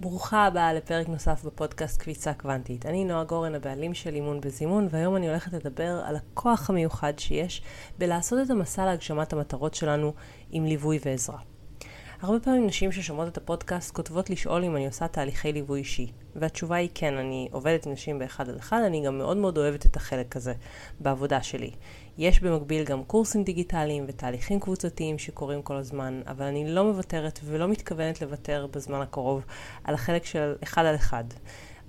ברוכה הבאה לפרק נוסף בפודקאסט קפיצה קוונטית. אני נועה גורן, הבעלים של אימון בזימון, והיום אני הולכת לדבר על הכוח המיוחד שיש בלעשות את המסע להגשמת המטרות שלנו עם ליווי ועזרה. הרבה פעמים נשים ששומעות את הפודקאסט כותבות לשאול אם אני עושה תהליכי ליווי אישי. והתשובה היא כן, אני עובדת עם נשים באחד על אחד, אני גם מאוד מאוד אוהבת את החלק הזה בעבודה שלי. יש במקביל גם קורסים דיגיטליים ותהליכים קבוצתיים שקורים כל הזמן, אבל אני לא מוותרת ולא מתכוונת לוותר בזמן הקרוב על החלק של אחד על אחד.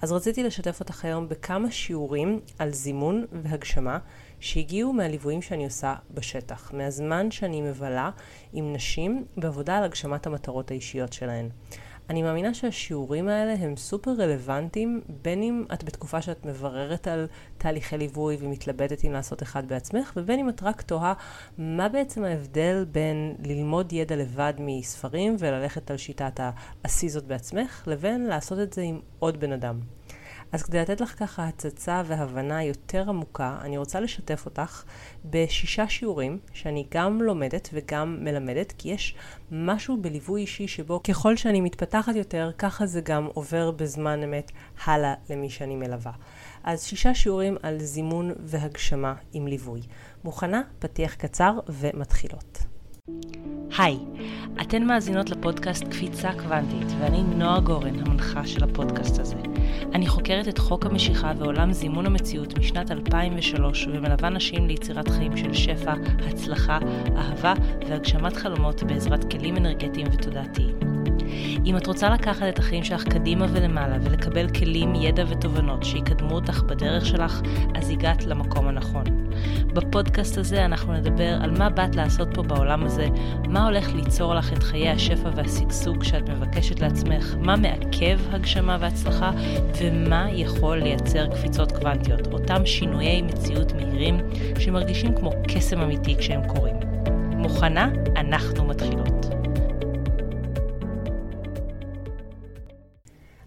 אז רציתי לשתף אותך היום בכמה שיעורים על זימון והגשמה שהגיעו מהליוויים שאני עושה בשטח, מהזמן שאני מבלה עם נשים בעבודה על הגשמת המטרות האישיות שלהן. אני מאמינה שהשיעורים האלה הם סופר רלוונטיים, בין אם את בתקופה שאת מבררת על תהליכי ליווי ומתלבטת אם לעשות אחד בעצמך, ובין אם את רק תוהה מה בעצם ההבדל בין ללמוד ידע לבד מספרים וללכת על שיטת ה"עשי בעצמך, לבין לעשות את זה עם עוד בן אדם. אז כדי לתת לך ככה הצצה והבנה יותר עמוקה, אני רוצה לשתף אותך בשישה שיעורים שאני גם לומדת וגם מלמדת, כי יש משהו בליווי אישי שבו ככל שאני מתפתחת יותר, ככה זה גם עובר בזמן אמת הלאה למי שאני מלווה. אז שישה שיעורים על זימון והגשמה עם ליווי. מוכנה? פתיח קצר ומתחילות. היי, אתן מאזינות לפודקאסט קפיצה קוונטית, ואני נועה גורן, המנחה של הפודקאסט הזה. אני חוקרת את חוק המשיכה ועולם זימון המציאות משנת 2003, ומלווה נשים ליצירת חיים של שפע, הצלחה, אהבה והגשמת חלומות בעזרת כלים אנרגטיים ותודעתיים. אם את רוצה לקחת את החיים שלך קדימה ולמעלה ולקבל כלים, ידע ותובנות שיקדמו אותך בדרך שלך, אז הגעת למקום הנכון. בפודקאסט הזה אנחנו נדבר על מה באת לעשות פה בעולם הזה, מה הולך ליצור לך את חיי השפע והשגשוג שאת מבקשת לעצמך, מה מעכב הגשמה והצלחה, ומה יכול לייצר קפיצות קוונטיות, אותם שינויי מציאות מהירים שמרגישים כמו קסם אמיתי כשהם קורים. מוכנה? אנחנו מתחילות.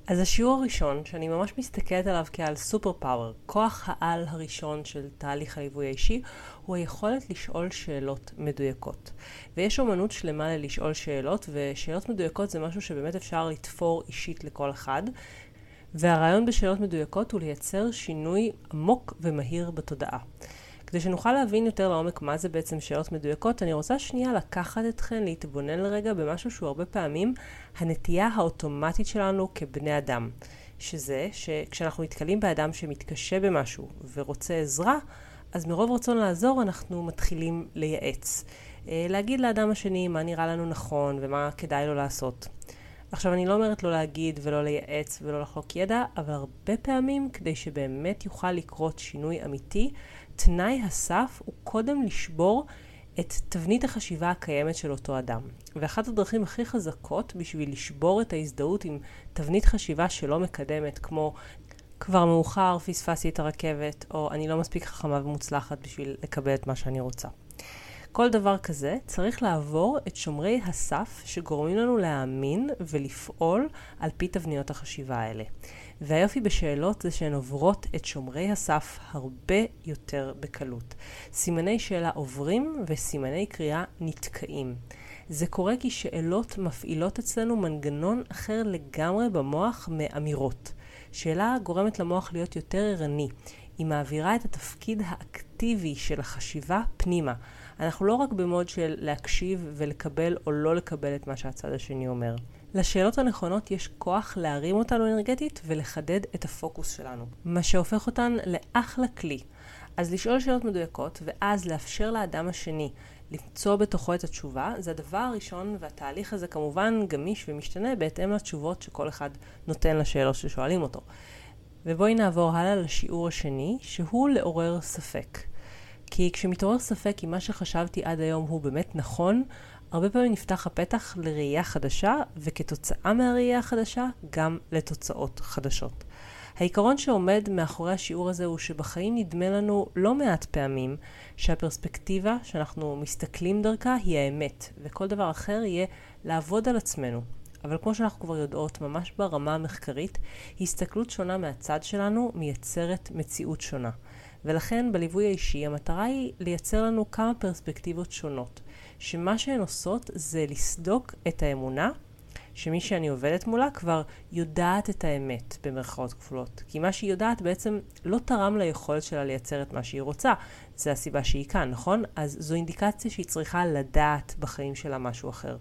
אז השיעור הראשון, שאני ממש מסתכלת עליו כעל סופר פאוור, כוח העל הראשון של תהליך הליווי האישי, הוא היכולת לשאול שאלות מדויקות. ויש אומנות שלמה ללשאול שאלות, ושאלות מדויקות זה משהו שבאמת אפשר לתפור אישית לכל אחד. והרעיון בשאלות מדויקות הוא לייצר שינוי עמוק ומהיר בתודעה. כדי שנוכל להבין יותר לעומק מה זה בעצם שאלות מדויקות, אני רוצה שנייה לקחת אתכן להתבונן לרגע במשהו שהוא הרבה פעמים הנטייה האוטומטית שלנו כבני אדם. שזה שכשאנחנו נתקלים באדם שמתקשה במשהו ורוצה עזרה, אז מרוב רצון לעזור אנחנו מתחילים לייעץ. אה, להגיד לאדם השני מה נראה לנו נכון ומה כדאי לו לעשות. עכשיו, אני לא אומרת לא להגיד ולא לייעץ ולא לחלוק ידע, אבל הרבה פעמים, כדי שבאמת יוכל לקרות שינוי אמיתי, תנאי הסף הוא קודם לשבור את תבנית החשיבה הקיימת של אותו אדם. ואחת הדרכים הכי חזקות בשביל לשבור את ההזדהות עם תבנית חשיבה שלא מקדמת, כמו כבר מאוחר, פספסתי את הרכבת, או אני לא מספיק חכמה ומוצלחת בשביל לקבל את מה שאני רוצה. כל דבר כזה צריך לעבור את שומרי הסף שגורמים לנו להאמין ולפעול על פי תבניות החשיבה האלה. והיופי בשאלות זה שהן עוברות את שומרי הסף הרבה יותר בקלות. סימני שאלה עוברים וסימני קריאה נתקעים. זה קורה כי שאלות מפעילות אצלנו מנגנון אחר לגמרי במוח מאמירות. שאלה גורמת למוח להיות יותר ערני. היא מעבירה את התפקיד האקטיבי של החשיבה פנימה. אנחנו לא רק במוד של להקשיב ולקבל או לא לקבל את מה שהצד השני אומר. לשאלות הנכונות יש כוח להרים אותנו אנרגטית ולחדד את הפוקוס שלנו, מה שהופך אותן לאחלה כלי. אז לשאול שאלות מדויקות ואז לאפשר לאדם השני למצוא בתוכו את התשובה, זה הדבר הראשון, והתהליך הזה כמובן גמיש ומשתנה בהתאם לתשובות שכל אחד נותן לשאלות ששואלים אותו. ובואי נעבור הלאה לשיעור השני, שהוא לעורר ספק. כי כשמתעורר ספק אם מה שחשבתי עד היום הוא באמת נכון, הרבה פעמים נפתח הפתח לראייה חדשה, וכתוצאה מהראייה החדשה, גם לתוצאות חדשות. העיקרון שעומד מאחורי השיעור הזה הוא שבחיים נדמה לנו לא מעט פעמים שהפרספקטיבה שאנחנו מסתכלים דרכה היא האמת, וכל דבר אחר יהיה לעבוד על עצמנו. אבל כמו שאנחנו כבר יודעות, ממש ברמה המחקרית, הסתכלות שונה מהצד שלנו מייצרת מציאות שונה. ולכן בליווי האישי המטרה היא לייצר לנו כמה פרספקטיבות שונות, שמה שהן עושות זה לסדוק את האמונה שמי שאני עובדת מולה כבר יודעת את האמת, במרכאות כפולות. כי מה שהיא יודעת בעצם לא תרם ליכולת שלה לייצר את מה שהיא רוצה. זה הסיבה שהיא כאן, נכון? אז זו אינדיקציה שהיא צריכה לדעת בחיים שלה משהו אחר.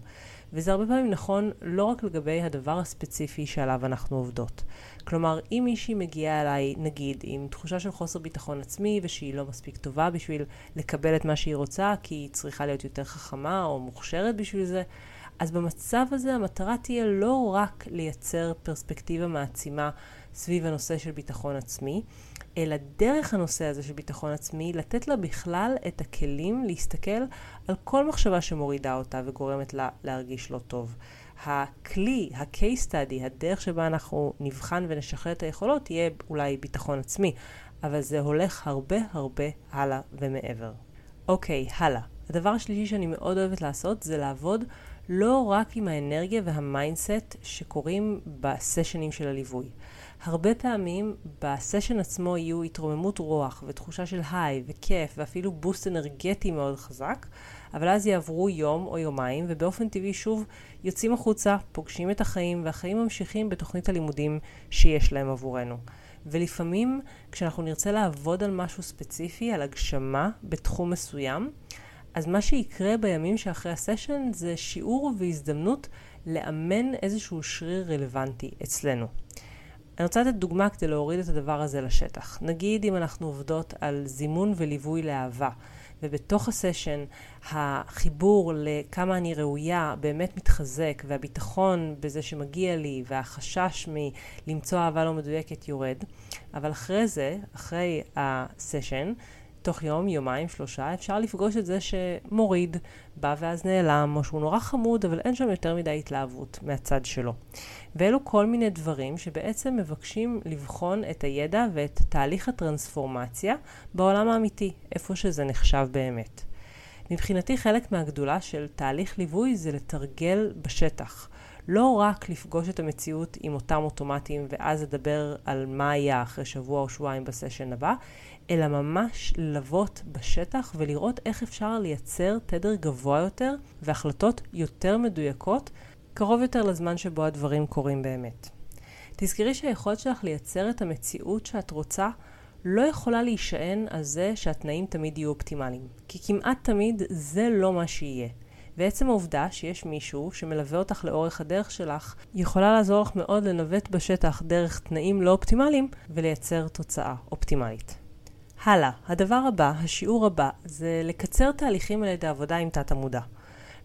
וזה הרבה פעמים נכון לא רק לגבי הדבר הספציפי שעליו אנחנו עובדות. כלומר, אם מישהי מגיעה אליי, נגיד, עם תחושה של חוסר ביטחון עצמי ושהיא לא מספיק טובה בשביל לקבל את מה שהיא רוצה, כי היא צריכה להיות יותר חכמה או מוכשרת בשביל זה, אז במצב הזה המטרה תהיה לא רק לייצר פרספקטיבה מעצימה סביב הנושא של ביטחון עצמי, אלא דרך הנושא הזה של ביטחון עצמי, לתת לה בכלל את הכלים להסתכל על כל מחשבה שמורידה אותה וגורמת לה להרגיש לא טוב. הכלי, ה-case study, הדרך שבה אנחנו נבחן ונשחרר את היכולות, יהיה אולי ביטחון עצמי, אבל זה הולך הרבה הרבה הלאה ומעבר. אוקיי, הלאה. הדבר השלישי שאני מאוד אוהבת לעשות זה לעבוד לא רק עם האנרגיה וה mindset שקורים בסשנים של הליווי. הרבה פעמים בסשן עצמו יהיו התרוממות רוח ותחושה של high וכיף ואפילו boost אנרגטי מאוד חזק, אבל אז יעברו יום או יומיים ובאופן טבעי שוב יוצאים החוצה, פוגשים את החיים והחיים ממשיכים בתוכנית הלימודים שיש להם עבורנו. ולפעמים כשאנחנו נרצה לעבוד על משהו ספציפי, על הגשמה בתחום מסוים, אז מה שיקרה בימים שאחרי הסשן זה שיעור והזדמנות לאמן איזשהו שריר רלוונטי אצלנו. אני רוצה לתת דוגמה כדי להוריד את הדבר הזה לשטח. נגיד אם אנחנו עובדות על זימון וליווי לאהבה, ובתוך הסשן החיבור לכמה אני ראויה באמת מתחזק, והביטחון בזה שמגיע לי, והחשש מלמצוא אהבה לא מדויקת יורד, אבל אחרי זה, אחרי הסשן, תוך יום, יומיים, שלושה, אפשר לפגוש את זה שמוריד, בא ואז נעלם, או שהוא נורא חמוד, אבל אין שם יותר מדי התלהבות מהצד שלו. ואלו כל מיני דברים שבעצם מבקשים לבחון את הידע ואת תהליך הטרנספורמציה בעולם האמיתי, איפה שזה נחשב באמת. מבחינתי חלק מהגדולה של תהליך ליווי זה לתרגל בשטח. לא רק לפגוש את המציאות עם אותם אוטומטים ואז לדבר על מה היה אחרי שבוע או שבועיים בסשן הבא, אלא ממש ללוות בשטח ולראות איך אפשר לייצר תדר גבוה יותר והחלטות יותר מדויקות, קרוב יותר לזמן שבו הדברים קורים באמת. תזכרי שהיכולת שלך לייצר את המציאות שאת רוצה לא יכולה להישען על זה שהתנאים תמיד יהיו אופטימליים, כי כמעט תמיד זה לא מה שיהיה. ועצם העובדה שיש מישהו שמלווה אותך לאורך הדרך שלך, יכולה לעזור לך מאוד לנווט בשטח דרך תנאים לא אופטימליים ולייצר תוצאה אופטימלית. הלאה, הדבר הבא, השיעור הבא, זה לקצר תהליכים על ידי עבודה עם תת המודע.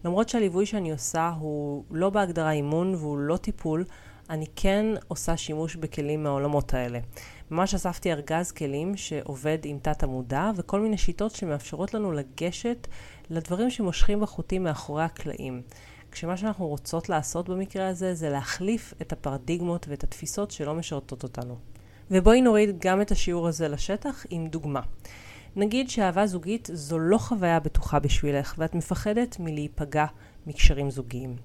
למרות שהליווי שאני עושה הוא לא בהגדרה אימון והוא לא טיפול, אני כן עושה שימוש בכלים מהעולמות האלה. ממש אספתי ארגז כלים שעובד עם תת המודע וכל מיני שיטות שמאפשרות לנו לגשת לדברים שמושכים בחוטים מאחורי הקלעים. כשמה שאנחנו רוצות לעשות במקרה הזה זה להחליף את הפרדיגמות ואת התפיסות שלא משרתות אותנו. ובואי נוריד גם את השיעור הזה לשטח עם דוגמה. נגיד שאהבה זוגית זו לא חוויה בטוחה בשבילך ואת מפחדת מלהיפגע מקשרים זוגיים.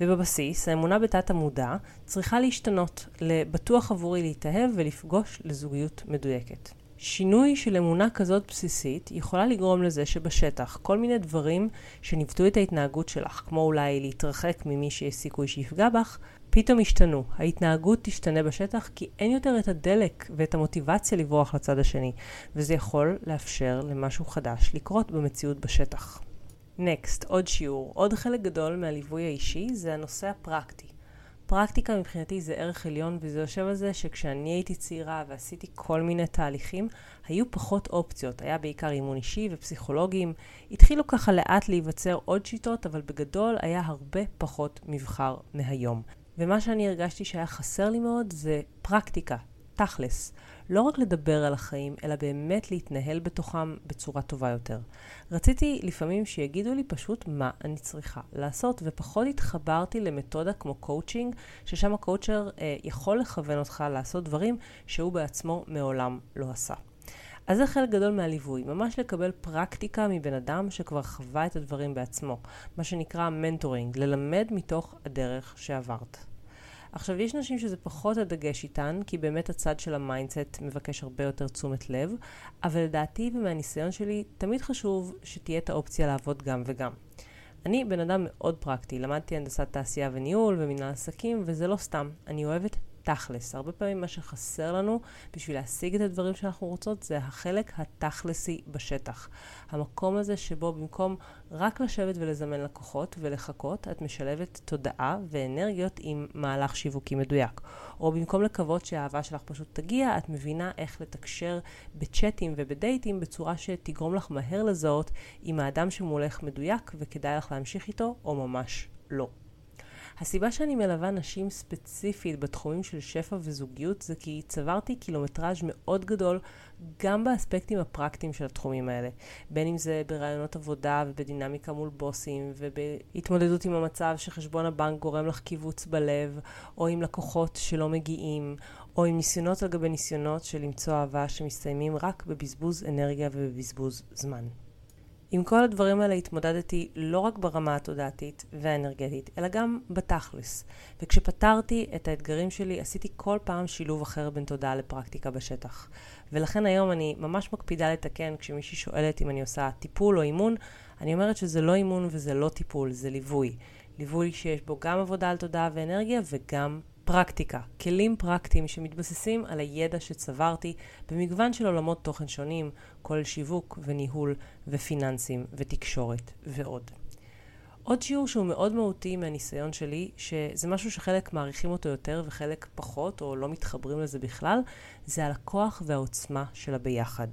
ובבסיס, האמונה בתת המודע צריכה להשתנות לבטוח עבורי להתאהב ולפגוש לזוגיות מדויקת. שינוי של אמונה כזאת בסיסית יכולה לגרום לזה שבשטח כל מיני דברים שניווטו את ההתנהגות שלך, כמו אולי להתרחק ממי שיש סיכוי שיפגע בך, פתאום ישתנו. ההתנהגות תשתנה בשטח כי אין יותר את הדלק ואת המוטיבציה לברוח לצד השני, וזה יכול לאפשר למשהו חדש לקרות במציאות בשטח. נקסט, עוד שיעור. עוד חלק גדול מהליווי האישי זה הנושא הפרקטי. פרקטיקה מבחינתי זה ערך עליון וזה יושב על זה שכשאני הייתי צעירה ועשיתי כל מיני תהליכים, היו פחות אופציות. היה בעיקר אימון אישי ופסיכולוגים. התחילו ככה לאט להיווצר עוד שיטות, אבל בגדול היה הרבה פחות מבחר מהיום. ומה שאני הרגשתי שהיה חסר לי מאוד זה פרקטיקה, תכלס. לא רק לדבר על החיים, אלא באמת להתנהל בתוכם בצורה טובה יותר. רציתי לפעמים שיגידו לי פשוט מה אני צריכה לעשות, ופחות התחברתי למתודה כמו קואוצ'ינג, ששם הקואוצ'ר אה, יכול לכוון אותך לעשות דברים שהוא בעצמו מעולם לא עשה. אז זה חלק גדול מהליווי, ממש לקבל פרקטיקה מבן אדם שכבר חווה את הדברים בעצמו, מה שנקרא mentoring, ללמד מתוך הדרך שעברת. עכשיו, יש נשים שזה פחות הדגש איתן, כי באמת הצד של ה mindset מבקש הרבה יותר תשומת לב, אבל לדעתי ומהניסיון שלי, תמיד חשוב שתהיה את האופציה לעבוד גם וגם. אני בן אדם מאוד פרקטי, למדתי הנדסת תעשייה וניהול ומנהל עסקים, וזה לא סתם. אני אוהבת תכלס. הרבה פעמים מה שחסר לנו בשביל להשיג את הדברים שאנחנו רוצות זה החלק התכלסי בשטח. המקום הזה שבו במקום רק לשבת ולזמן לקוחות ולחכות, את משלבת תודעה ואנרגיות עם מהלך שיווקי מדויק. או במקום לקוות שהאהבה שלך פשוט תגיע, את מבינה איך לתקשר בצ'אטים ובדייטים בצורה שתגרום לך מהר לזהות אם האדם שמולך מדויק וכדאי לך להמשיך איתו או ממש לא. הסיבה שאני מלווה נשים ספציפית בתחומים של שפע וזוגיות זה כי צברתי קילומטראז' מאוד גדול גם באספקטים הפרקטיים של התחומים האלה. בין אם זה ברעיונות עבודה ובדינמיקה מול בוסים ובהתמודדות עם המצב שחשבון הבנק גורם לך קיבוץ בלב, או עם לקוחות שלא מגיעים, או עם ניסיונות על גבי ניסיונות של למצוא אהבה שמסתיימים רק בבזבוז אנרגיה ובבזבוז זמן. עם כל הדברים האלה התמודדתי לא רק ברמה התודעתית והאנרגטית, אלא גם בתכלס. וכשפתרתי את האתגרים שלי, עשיתי כל פעם שילוב אחר בין תודעה לפרקטיקה בשטח. ולכן היום אני ממש מקפידה לתקן כשמישהי שואלת אם אני עושה טיפול או אימון, אני אומרת שזה לא אימון וזה לא טיפול, זה ליווי. ליווי שיש בו גם עבודה על תודעה ואנרגיה וגם פרקטיקה, כלים פרקטיים שמתבססים על הידע שצברתי במגוון של עולמות תוכן שונים, כולל שיווק וניהול ופיננסים ותקשורת ועוד. עוד שיעור שהוא מאוד מהותי מהניסיון שלי, שזה משהו שחלק מעריכים אותו יותר וחלק פחות, או לא מתחברים לזה בכלל, זה על הכוח והעוצמה של הביחד.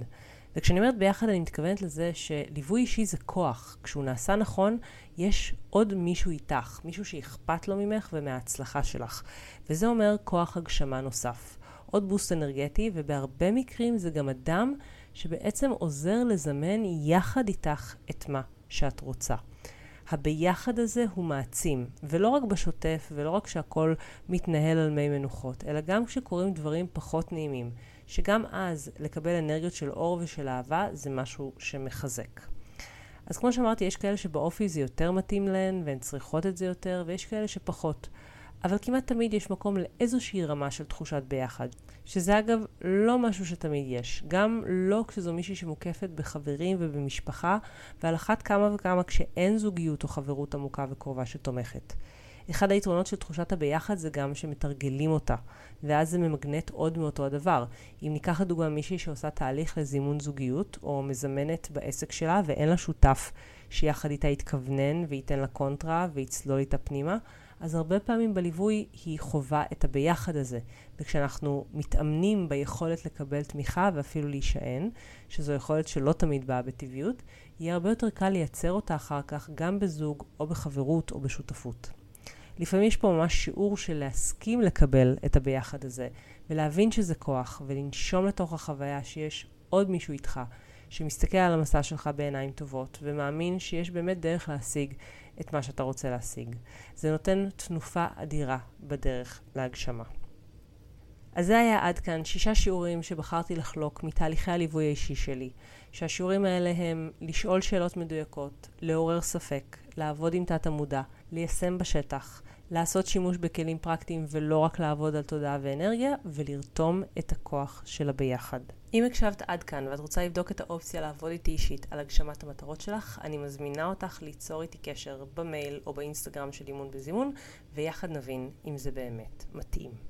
וכשאני אומרת ביחד אני מתכוונת לזה שליווי אישי זה כוח. כשהוא נעשה נכון, יש עוד מישהו איתך, מישהו שאכפת לו ממך ומההצלחה שלך. וזה אומר כוח הגשמה נוסף. עוד בוסט אנרגטי, ובהרבה מקרים זה גם אדם שבעצם עוזר לזמן יחד איתך את מה שאת רוצה. הביחד הזה הוא מעצים, ולא רק בשוטף, ולא רק שהכל מתנהל על מי מנוחות, אלא גם כשקורים דברים פחות נעימים, שגם אז לקבל אנרגיות של אור ושל אהבה זה משהו שמחזק. אז כמו שאמרתי, יש כאלה שבאופי זה יותר מתאים להן, והן צריכות את זה יותר, ויש כאלה שפחות. אבל כמעט תמיד יש מקום לאיזושהי רמה של תחושת ביחד. שזה אגב לא משהו שתמיד יש. גם לא כשזו מישהי שמוקפת בחברים ובמשפחה, ועל אחת כמה וכמה כשאין זוגיות או חברות עמוקה וקרובה שתומכת. אחד היתרונות של תחושת הביחד זה גם שמתרגלים אותה, ואז זה ממגנט עוד מאותו הדבר. אם ניקח לדוגמה מישהי שעושה תהליך לזימון זוגיות, או מזמנת בעסק שלה ואין לה שותף שיחד איתה יתכוונן וייתן לה קונטרה ויצלול איתה פנימה, אז הרבה פעמים בליווי היא חווה את הביחד הזה. וכשאנחנו מתאמנים ביכולת לקבל תמיכה ואפילו להישען, שזו יכולת שלא תמיד באה בטבעיות, יהיה הרבה יותר קל לייצר אותה אחר כך גם בזוג או בחברות או בשותפות. לפעמים יש פה ממש שיעור של להסכים לקבל את הביחד הזה, ולהבין שזה כוח, ולנשום לתוך החוויה שיש עוד מישהו איתך, שמסתכל על המסע שלך בעיניים טובות, ומאמין שיש באמת דרך להשיג את מה שאתה רוצה להשיג. זה נותן תנופה אדירה בדרך להגשמה. אז זה היה עד כאן שישה שיעורים שבחרתי לחלוק מתהליכי הליווי האישי שלי. שהשיעורים האלה הם לשאול שאלות מדויקות, לעורר ספק, לעבוד עם תת המודע, ליישם בשטח, לעשות שימוש בכלים פרקטיים ולא רק לעבוד על תודעה ואנרגיה, ולרתום את הכוח של הביחד. אם הקשבת עד כאן ואת רוצה לבדוק את האופציה לעבוד איתי אישית על הגשמת המטרות שלך, אני מזמינה אותך ליצור איתי קשר במייל או באינסטגרם של אימון בזימון, ויחד נבין אם זה באמת מתאים.